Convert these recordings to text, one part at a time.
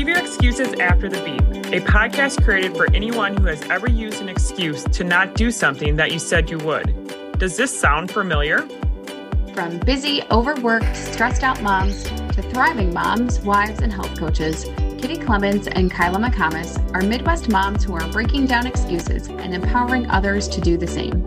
Leave your excuses after the beep, a podcast created for anyone who has ever used an excuse to not do something that you said you would. Does this sound familiar? From busy, overworked, stressed out moms to thriving moms, wives, and health coaches, Kitty Clemens and Kyla McComas are Midwest moms who are breaking down excuses and empowering others to do the same.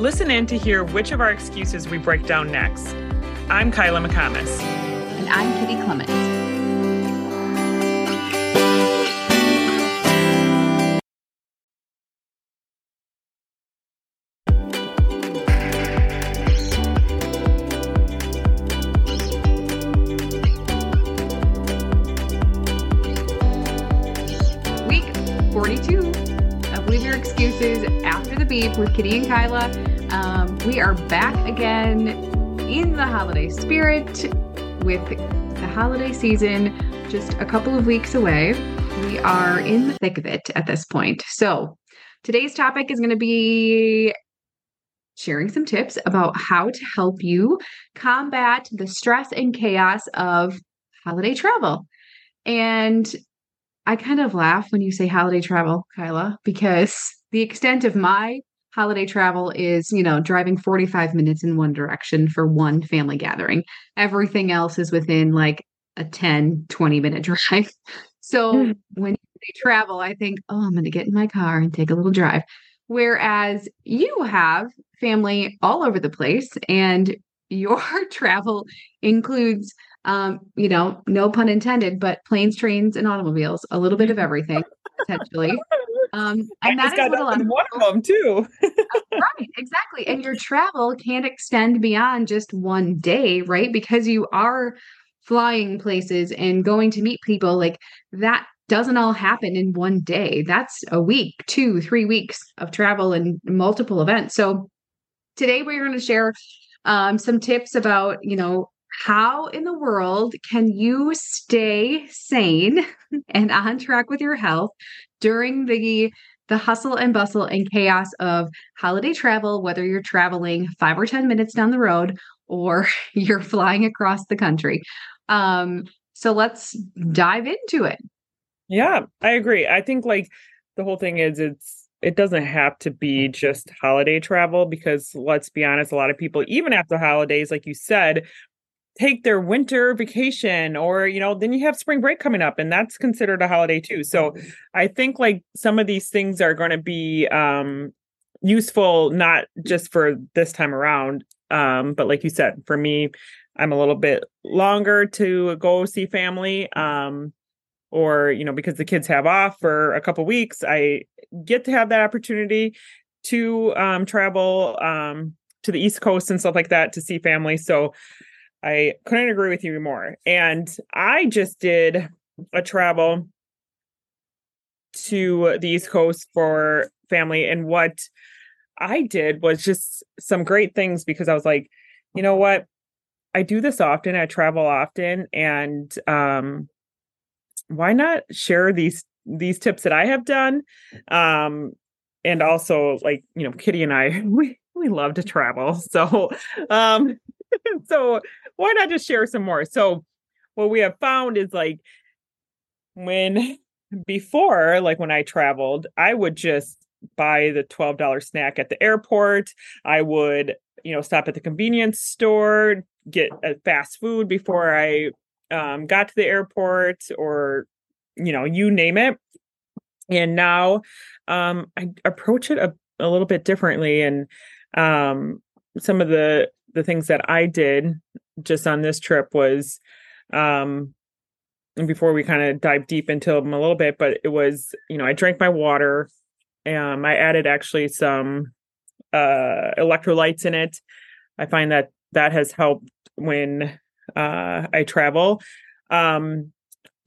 Listen in to hear which of our excuses we break down next. I'm Kyla McComas. And I'm Kitty Clemens. With Kitty and Kyla. Um, we are back again in the holiday spirit with the holiday season just a couple of weeks away. We are in the thick of it at this point. So, today's topic is going to be sharing some tips about how to help you combat the stress and chaos of holiday travel. And I kind of laugh when you say holiday travel, Kyla, because the extent of my holiday travel is, you know, driving 45 minutes in one direction for one family gathering. Everything else is within like a 10, 20 minute drive. So Mm. when they travel, I think, oh, I'm going to get in my car and take a little drive. Whereas you have family all over the place and your travel includes um, you know, no pun intended, but planes, trains, and automobiles, a little bit of everything, potentially. Um, and I that is got what a lot of one people- of them too. right, exactly. And your travel can't extend beyond just one day, right? Because you are flying places and going to meet people like that doesn't all happen in one day. That's a week, two, three weeks of travel and multiple events. So today we're going to share um, some tips about, you know, how in the world can you stay sane and on track with your health during the the hustle and bustle and chaos of holiday travel, whether you're traveling five or 10 minutes down the road or you're flying across the country. Um, so let's dive into it. Yeah, I agree. I think like the whole thing is it's it doesn't have to be just holiday travel because let's be honest, a lot of people, even after holidays, like you said, take their winter vacation or you know then you have spring break coming up and that's considered a holiday too. So i think like some of these things are going to be um useful not just for this time around um but like you said for me i'm a little bit longer to go see family um or you know because the kids have off for a couple weeks i get to have that opportunity to um travel um to the east coast and stuff like that to see family. So I couldn't agree with you more. And I just did a travel to the East Coast for family. And what I did was just some great things because I was like, you know what? I do this often. I travel often. And um why not share these these tips that I have done? Um and also like, you know, Kitty and I we we love to travel. So um so why not just share some more? So what we have found is like when before, like when I traveled, I would just buy the $12 snack at the airport. I would, you know, stop at the convenience store, get a fast food before I um, got to the airport or, you know, you name it. And now um, I approach it a, a little bit differently. And um, some of the the things that I did just on this trip was um and before we kind of dive deep into them a little bit but it was you know i drank my water um i added actually some uh electrolytes in it. I find that that has helped when uh i travel. Um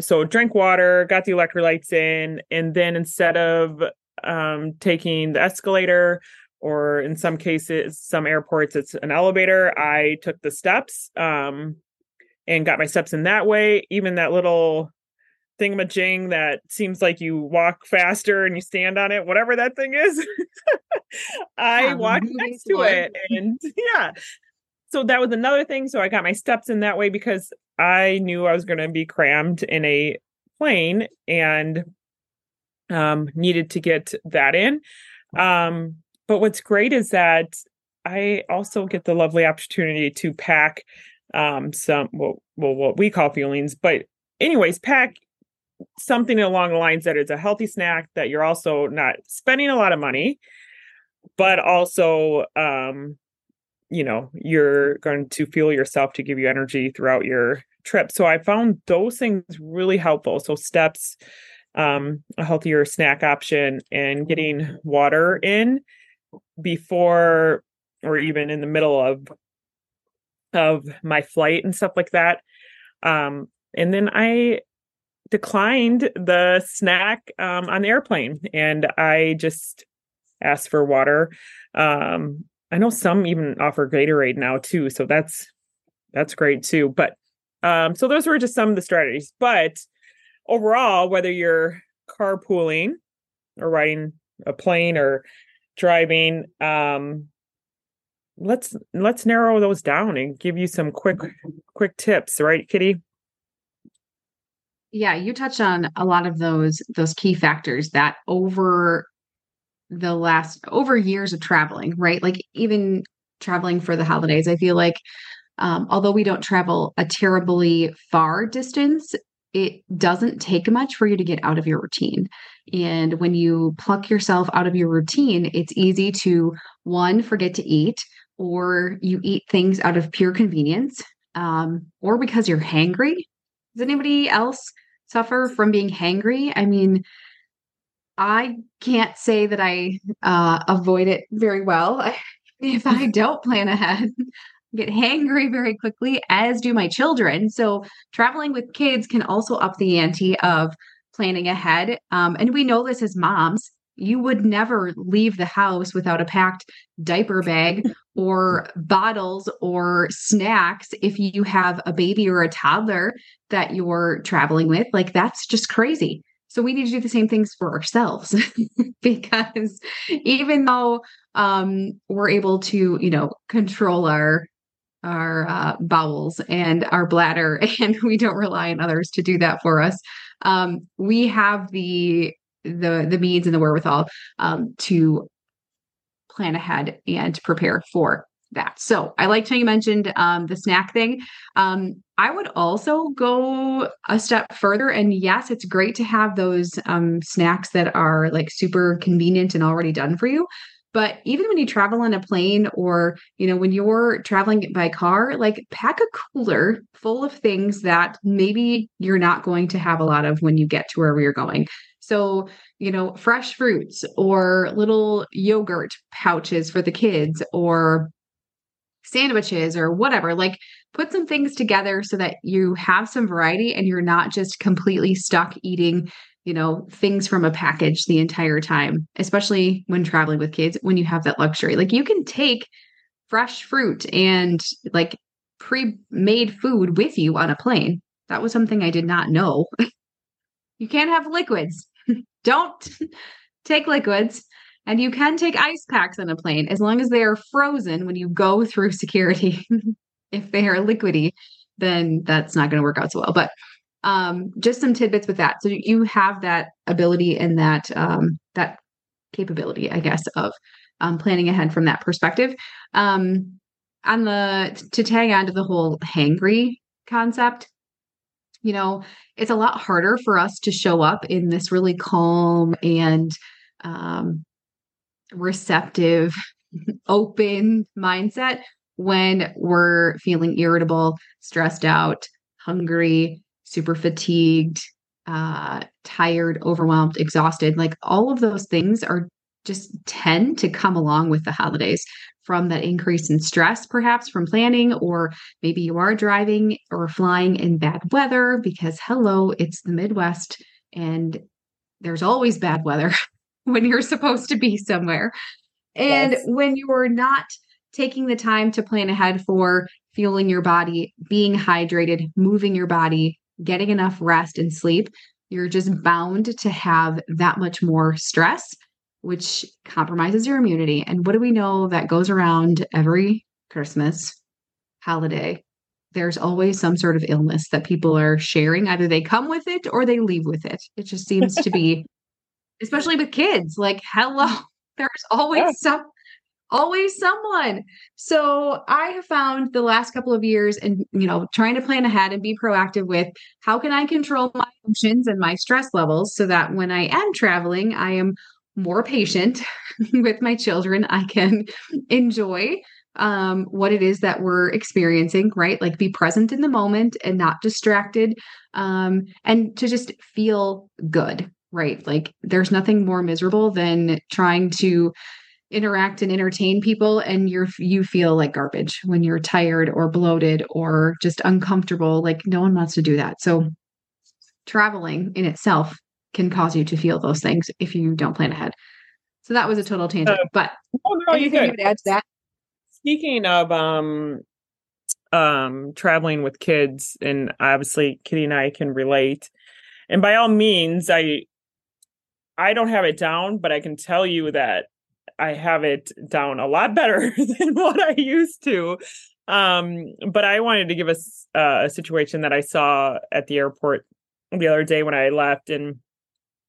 so drank water got the electrolytes in and then instead of um taking the escalator or in some cases some airports it's an elevator. I took the steps um and got my steps in that way. Even that little thingamajig that seems like you walk faster and you stand on it whatever that thing is i the walked next to it and yeah. So that was another thing. So i got my steps in that way because i knew i was going to be crammed in a plane and um, needed to get that in. Um, but what's great is that I also get the lovely opportunity to pack um, some well, well what we call fuelings, but anyways, pack something along the lines that is a healthy snack that you're also not spending a lot of money, but also um, you know you're going to fuel yourself to give you energy throughout your trip. So I found those things really helpful. So steps, um, a healthier snack option, and getting water in before or even in the middle of of my flight and stuff like that. Um, and then I declined the snack um, on the airplane and I just asked for water. Um, I know some even offer Gatorade now too, so that's that's great too. But um, so those were just some of the strategies. But overall, whether you're carpooling or riding a plane or driving, um, let's let's narrow those down and give you some quick quick tips, right, Kitty? Yeah, you touched on a lot of those those key factors that over the last over years of traveling, right? Like even traveling for the holidays, I feel like um, although we don't travel a terribly far distance, it doesn't take much for you to get out of your routine. And when you pluck yourself out of your routine, it's easy to one, forget to eat, or you eat things out of pure convenience, um, or because you're hangry. Does anybody else suffer from being hangry? I mean, I can't say that I uh, avoid it very well. if I don't plan ahead, get hangry very quickly, as do my children. So traveling with kids can also up the ante of planning ahead. Um, and we know this as moms. You would never leave the house without a packed diaper bag or bottles or snacks if you have a baby or a toddler that you're traveling with. Like, that's just crazy. So we need to do the same things for ourselves because even though um, we're able to, you know, control our our uh, bowels and our bladder, and we don't rely on others to do that for us. Um, we have the the the means and the wherewithal um, to plan ahead and prepare for that. So I liked how you mentioned um, the snack thing. Um, I would also go a step further. And yes, it's great to have those um, snacks that are like super convenient and already done for you. But even when you travel on a plane or, you know, when you're traveling by car, like pack a cooler full of things that maybe you're not going to have a lot of when you get to wherever you're going. So, you know, fresh fruits or little yogurt pouches for the kids or sandwiches or whatever. Like put some things together so that you have some variety and you're not just completely stuck eating you know, things from a package the entire time, especially when traveling with kids, when you have that luxury. Like you can take fresh fruit and like pre made food with you on a plane. That was something I did not know. you can't have liquids. Don't take liquids. And you can take ice packs on a plane as long as they are frozen when you go through security. if they are liquidy, then that's not going to work out so well. But um, just some tidbits with that. So you have that ability and that um, that capability, I guess, of um, planning ahead from that perspective. Um, on the to tag on to the whole hangry concept, you know, it's a lot harder for us to show up in this really calm and um, receptive, open mindset when we're feeling irritable, stressed out, hungry, super fatigued, uh, tired, overwhelmed, exhausted. Like all of those things are just tend to come along with the holidays from that increase in stress, perhaps from planning, or maybe you are driving or flying in bad weather because, hello, it's the Midwest and there's always bad weather when you're supposed to be somewhere. And yes. when you're not taking the time to plan ahead for fueling your body, being hydrated, moving your body, getting enough rest and sleep, you're just bound to have that much more stress, which compromises your immunity. And what do we know that goes around every Christmas holiday? there's always some sort of illness that people are sharing. Either they come with it or they leave with it. It just seems to be, especially with kids, like, hello, there's always yeah. some always someone. So I have found the last couple of years and you know trying to plan ahead and be proactive with how can I control my emotions and my stress levels so that when I am traveling I am more patient with my children. I can enjoy um, what it is that we're experiencing, right? Like be present in the moment and not distracted, um, and to just feel good, right? Like there's nothing more miserable than trying to interact and entertain people and you're you feel like garbage when you're tired or bloated or just uncomfortable like no one wants to do that. So traveling in itself can cause you to feel those things if you don't plan ahead. So that was a total tangent uh, but no, no, anything you would add to that? Speaking of um um traveling with kids and obviously kitty and i can relate and by all means i i don't have it down but i can tell you that I have it down a lot better than what I used to. Um, but I wanted to give us uh, a situation that I saw at the airport the other day when I left, and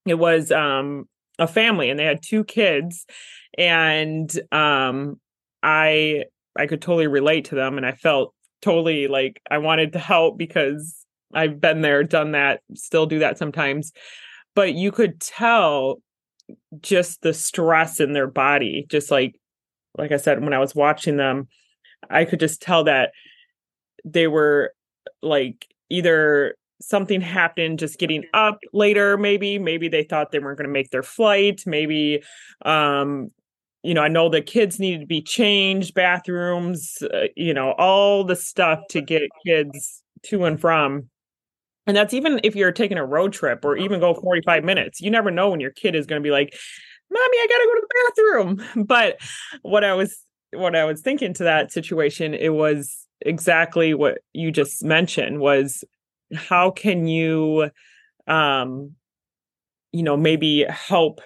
it was um, a family, and they had two kids, and um, I I could totally relate to them, and I felt totally like I wanted to help because I've been there, done that, still do that sometimes. But you could tell just the stress in their body just like like i said when i was watching them i could just tell that they were like either something happened just getting up later maybe maybe they thought they weren't going to make their flight maybe um you know i know the kids needed to be changed bathrooms uh, you know all the stuff to get kids to and from and that's even if you're taking a road trip or even go 45 minutes. You never know when your kid is going to be like, "Mommy, I got to go to the bathroom." But what I was what I was thinking to that situation, it was exactly what you just mentioned was how can you um you know, maybe help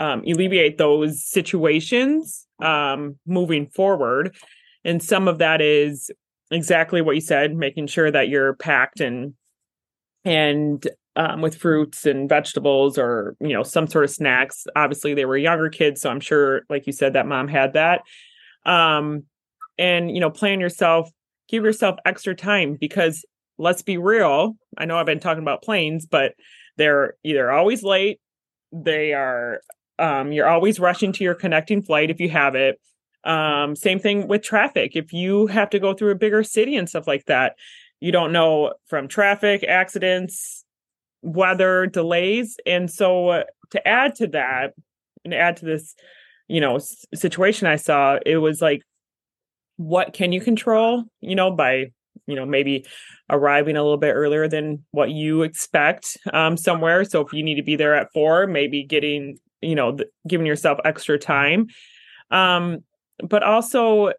um alleviate those situations um moving forward. And some of that is exactly what you said, making sure that you're packed and and um, with fruits and vegetables or you know some sort of snacks. Obviously they were younger kids so i'm sure like you said that mom had that. Um, and you know plan yourself give yourself extra time because let's be real i know i've been talking about planes but they're either always late they are um, you're always rushing to your connecting flight if you have it. Um, same thing with traffic. If you have to go through a bigger city and stuff like that you don't know from traffic accidents weather delays. And so uh, to add to that and add to this you know situation i saw it was like what can you control you know by you know maybe arriving a little bit earlier than what you expect um, somewhere. So if you need to be there at four maybe getting you know th- giving yourself extra time. Um but also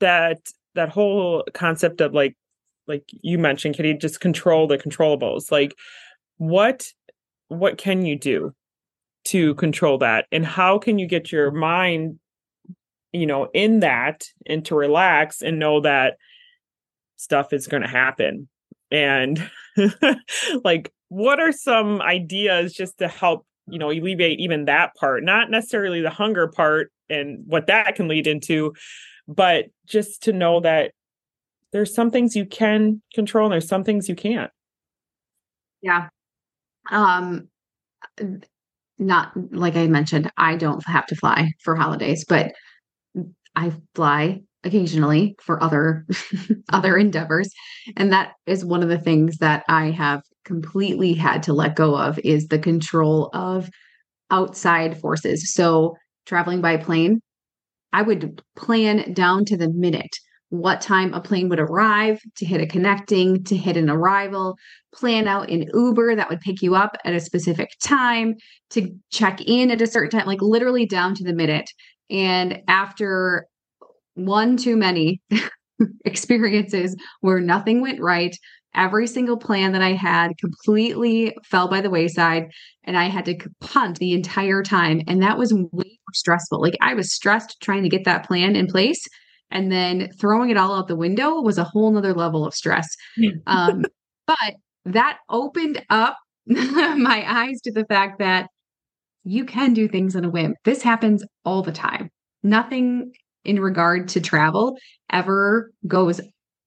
that that whole concept of like like you mentioned kitty just control the controllables like what what can you do to control that? And how can you get your mind you know in that and to relax and know that stuff is going to happen? And like what are some ideas just to help you know alleviate even that part? Not necessarily the hunger part and what that can lead into but just to know that there's some things you can control and there's some things you can't. Yeah. Um not like I mentioned, I don't have to fly for holidays, but I fly occasionally for other other endeavors and that is one of the things that I have completely had to let go of is the control of outside forces. So traveling by plane, I would plan down to the minute what time a plane would arrive, to hit a connecting, to hit an arrival, plan out an Uber that would pick you up at a specific time, to check in at a certain time, like literally down to the minute. And after one too many experiences where nothing went right, every single plan that I had completely fell by the wayside and I had to punt the entire time. And that was way more stressful. Like I was stressed trying to get that plan in place and then throwing it all out the window was a whole nother level of stress. um, but that opened up my eyes to the fact that you can do things on a whim. This happens all the time. Nothing in regard to travel ever goes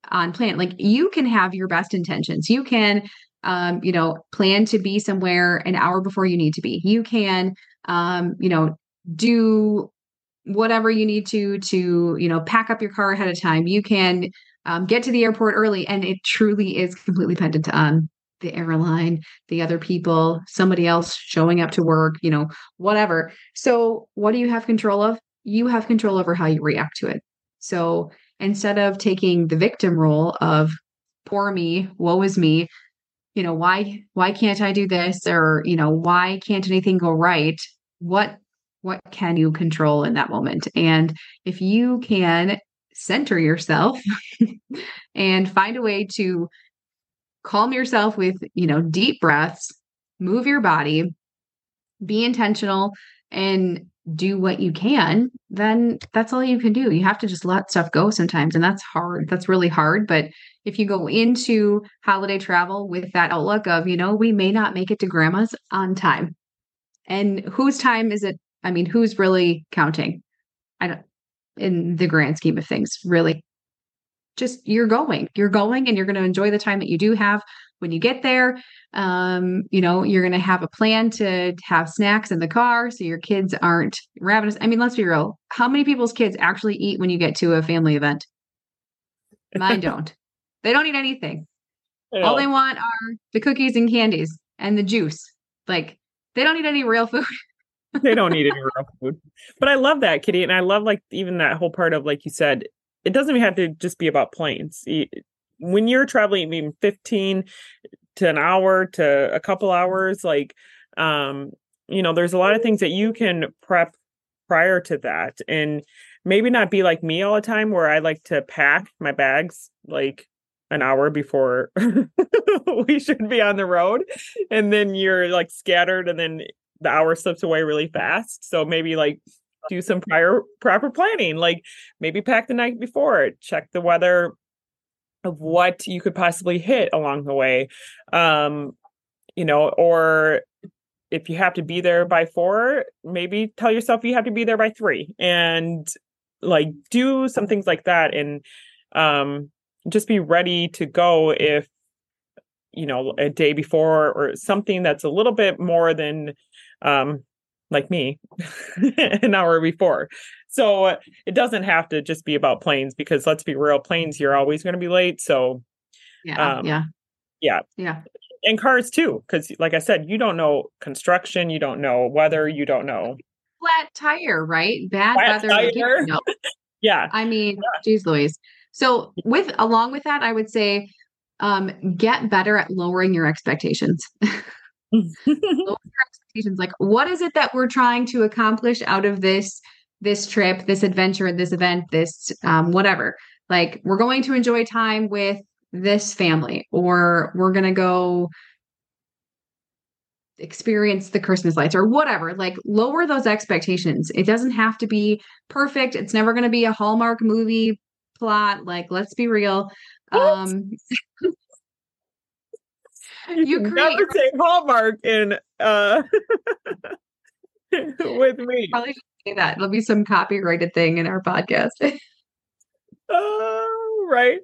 on plan. Like you can have your best intentions. You can um, you know, plan to be somewhere an hour before you need to be. You can um, you know, do whatever you need to to, you know, pack up your car ahead of time. You can um, get to the airport early and it truly is completely dependent on the airline, the other people, somebody else showing up to work, you know, whatever. So, what do you have control of? You have control over how you react to it. So, instead of taking the victim role of poor me, woe is me, you know, why why can't I do this or, you know, why can't anything go right? What what can you control in that moment? And if you can center yourself and find a way to calm yourself with, you know, deep breaths, move your body, be intentional and do what you can, then that's all you can do. You have to just let stuff go sometimes. And that's hard. That's really hard. But if you go into holiday travel with that outlook of, you know, we may not make it to grandma's on time. And whose time is it? I mean, who's really counting? I don't in the grand scheme of things, really. Just you're going you're going and you're going to enjoy the time that you do have. When you get there um, you know you're going to have a plan to have snacks in the car so your kids aren't ravenous. I mean let's be real. How many people's kids actually eat when you get to a family event? Mine don't. They don't eat anything. All they want are the cookies and candies and the juice. Like they don't eat any real food they don't need any real food but i love that kitty and i love like even that whole part of like you said it doesn't have to just be about planes. When you're traveling, even 15 to an hour to a couple hours, like, um, you know, there's a lot of things that you can prep prior to that. And maybe not be like me all the time where I like to pack my bags like an hour before we should be on the road. And then you're like scattered and then the hour slips away really fast. So maybe like do some prior proper planning like maybe pack the night before check the weather of what you could possibly hit along the way um you know or if you have to be there by 4 maybe tell yourself you have to be there by 3 and like do some things like that and um just be ready to go if you know a day before or something that's a little bit more than um like me an hour before. So it doesn't have to just be about planes because let's be real, planes you're always going to be late. So yeah, um, yeah, yeah, yeah, and cars too, because like I said, you don't know construction, you don't know weather, you don't know flat tire, right? Bad flat weather. Tire. No. yeah, I mean, yeah. geez, Louise. So with along with that, I would say um, get better at lowering your expectations. Lower expectations. Like what is it that we're trying to accomplish out of this this trip this adventure this event this um, whatever? Like we're going to enjoy time with this family or we're going to go experience the christmas lights or whatever. Like lower those expectations. It doesn't have to be perfect. It's never going to be a hallmark movie plot. Like let's be real. Um you create never say Hallmark in uh with me. Probably say that. It'll be some copyrighted thing in our podcast. Oh, uh, right.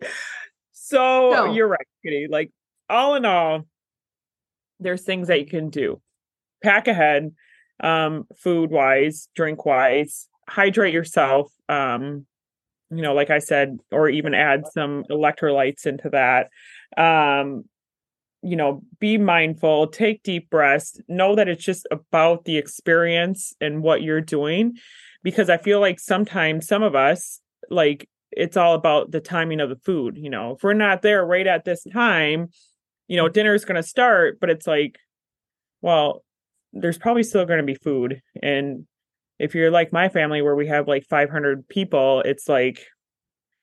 So you're right, Kitty. Like all in all, there's things that you can do. Pack ahead, um, food wise, drink wise, hydrate yourself. Um, you know, like I said, or even add some electrolytes into that. Um, you know, be mindful, take deep breaths, know that it's just about the experience and what you're doing. Because I feel like sometimes some of us, like, it's all about the timing of the food. You know, if we're not there right at this time, you know, dinner is going to start, but it's like, well, there's probably still going to be food. And if you're like my family, where we have like 500 people, it's like,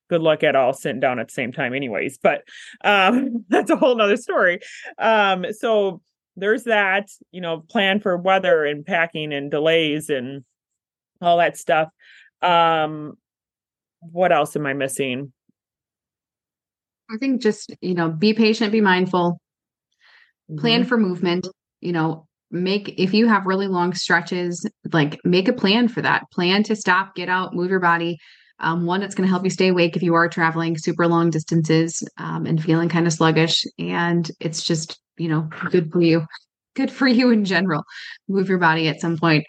good luck at all sitting down at the same time anyways but um that's a whole nother story um so there's that you know plan for weather and packing and delays and all that stuff um what else am I missing? I think just, you know, be patient, be mindful, plan Mhm. for movement, you know, make if you have really long stretches, like make a plan for that. Plan to stop, get out, move your body. Um, one that's going to help you stay awake if you are traveling super long distances um, and feeling kind of sluggish. And it's just, you know, good for you. Good for you in general. Move your body at some point.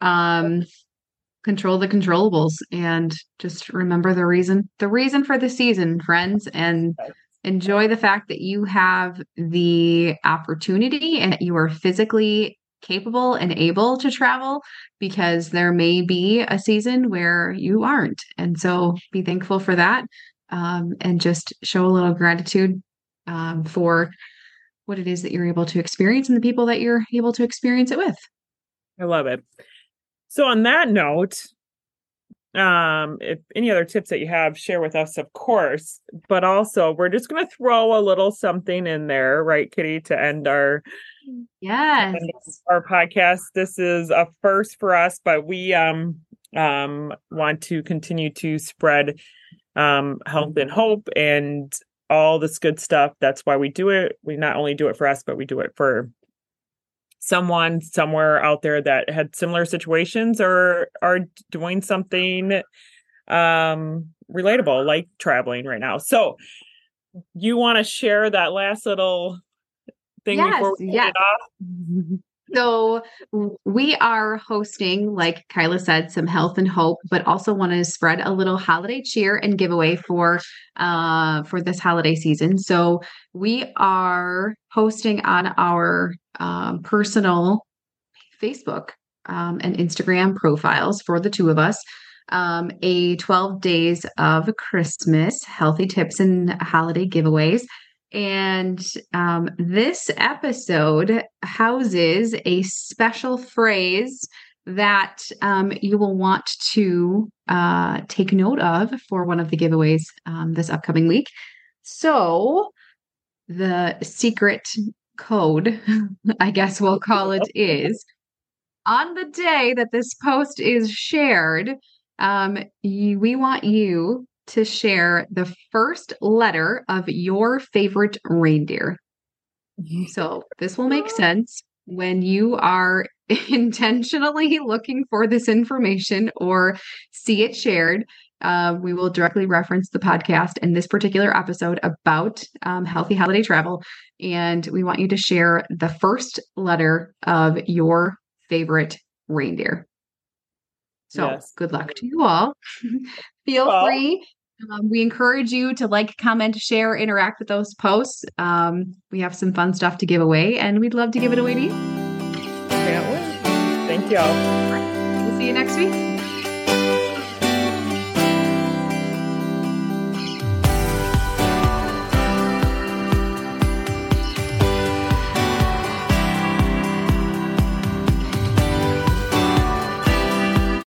Um, control the controllables and just remember the reason the reason for the season friends and enjoy the fact that you have the opportunity and that you are physically capable and able to travel because there may be a season where you aren't and so be thankful for that um, and just show a little gratitude um, for what it is that you're able to experience and the people that you're able to experience it with I love it. So on that note, um, if any other tips that you have, share with us, of course. But also, we're just going to throw a little something in there, right, Kitty, to end our yes our podcast. This is a first for us, but we um um want to continue to spread um health and hope and all this good stuff. That's why we do it. We not only do it for us, but we do it for someone somewhere out there that had similar situations or are doing something um relatable like traveling right now. So you want to share that last little thing Yes, before we yes. get off? So we are hosting, like Kyla said, some health and hope, but also want to spread a little holiday cheer and giveaway for uh for this holiday season. So we are hosting on our um, personal Facebook um, and Instagram profiles for the two of us. Um, a 12 days of Christmas healthy tips and holiday giveaways. And um, this episode houses a special phrase that um, you will want to uh, take note of for one of the giveaways um, this upcoming week. So, the secret code, I guess we'll call it, is on the day that this post is shared, um, you, we want you to share the first letter of your favorite reindeer. So this will make sense when you are intentionally looking for this information or see it shared. Uh, we will directly reference the podcast in this particular episode about um, healthy holiday travel. And we want you to share the first letter of your favorite reindeer. So Yes. good luck to you all. Feel Well- free. Um, we encourage you to like, comment, share, interact with those posts. Um, we have some fun stuff to give away, and we'd love to give it away to you. Can't wait. Thank y'all. We'll see you next week.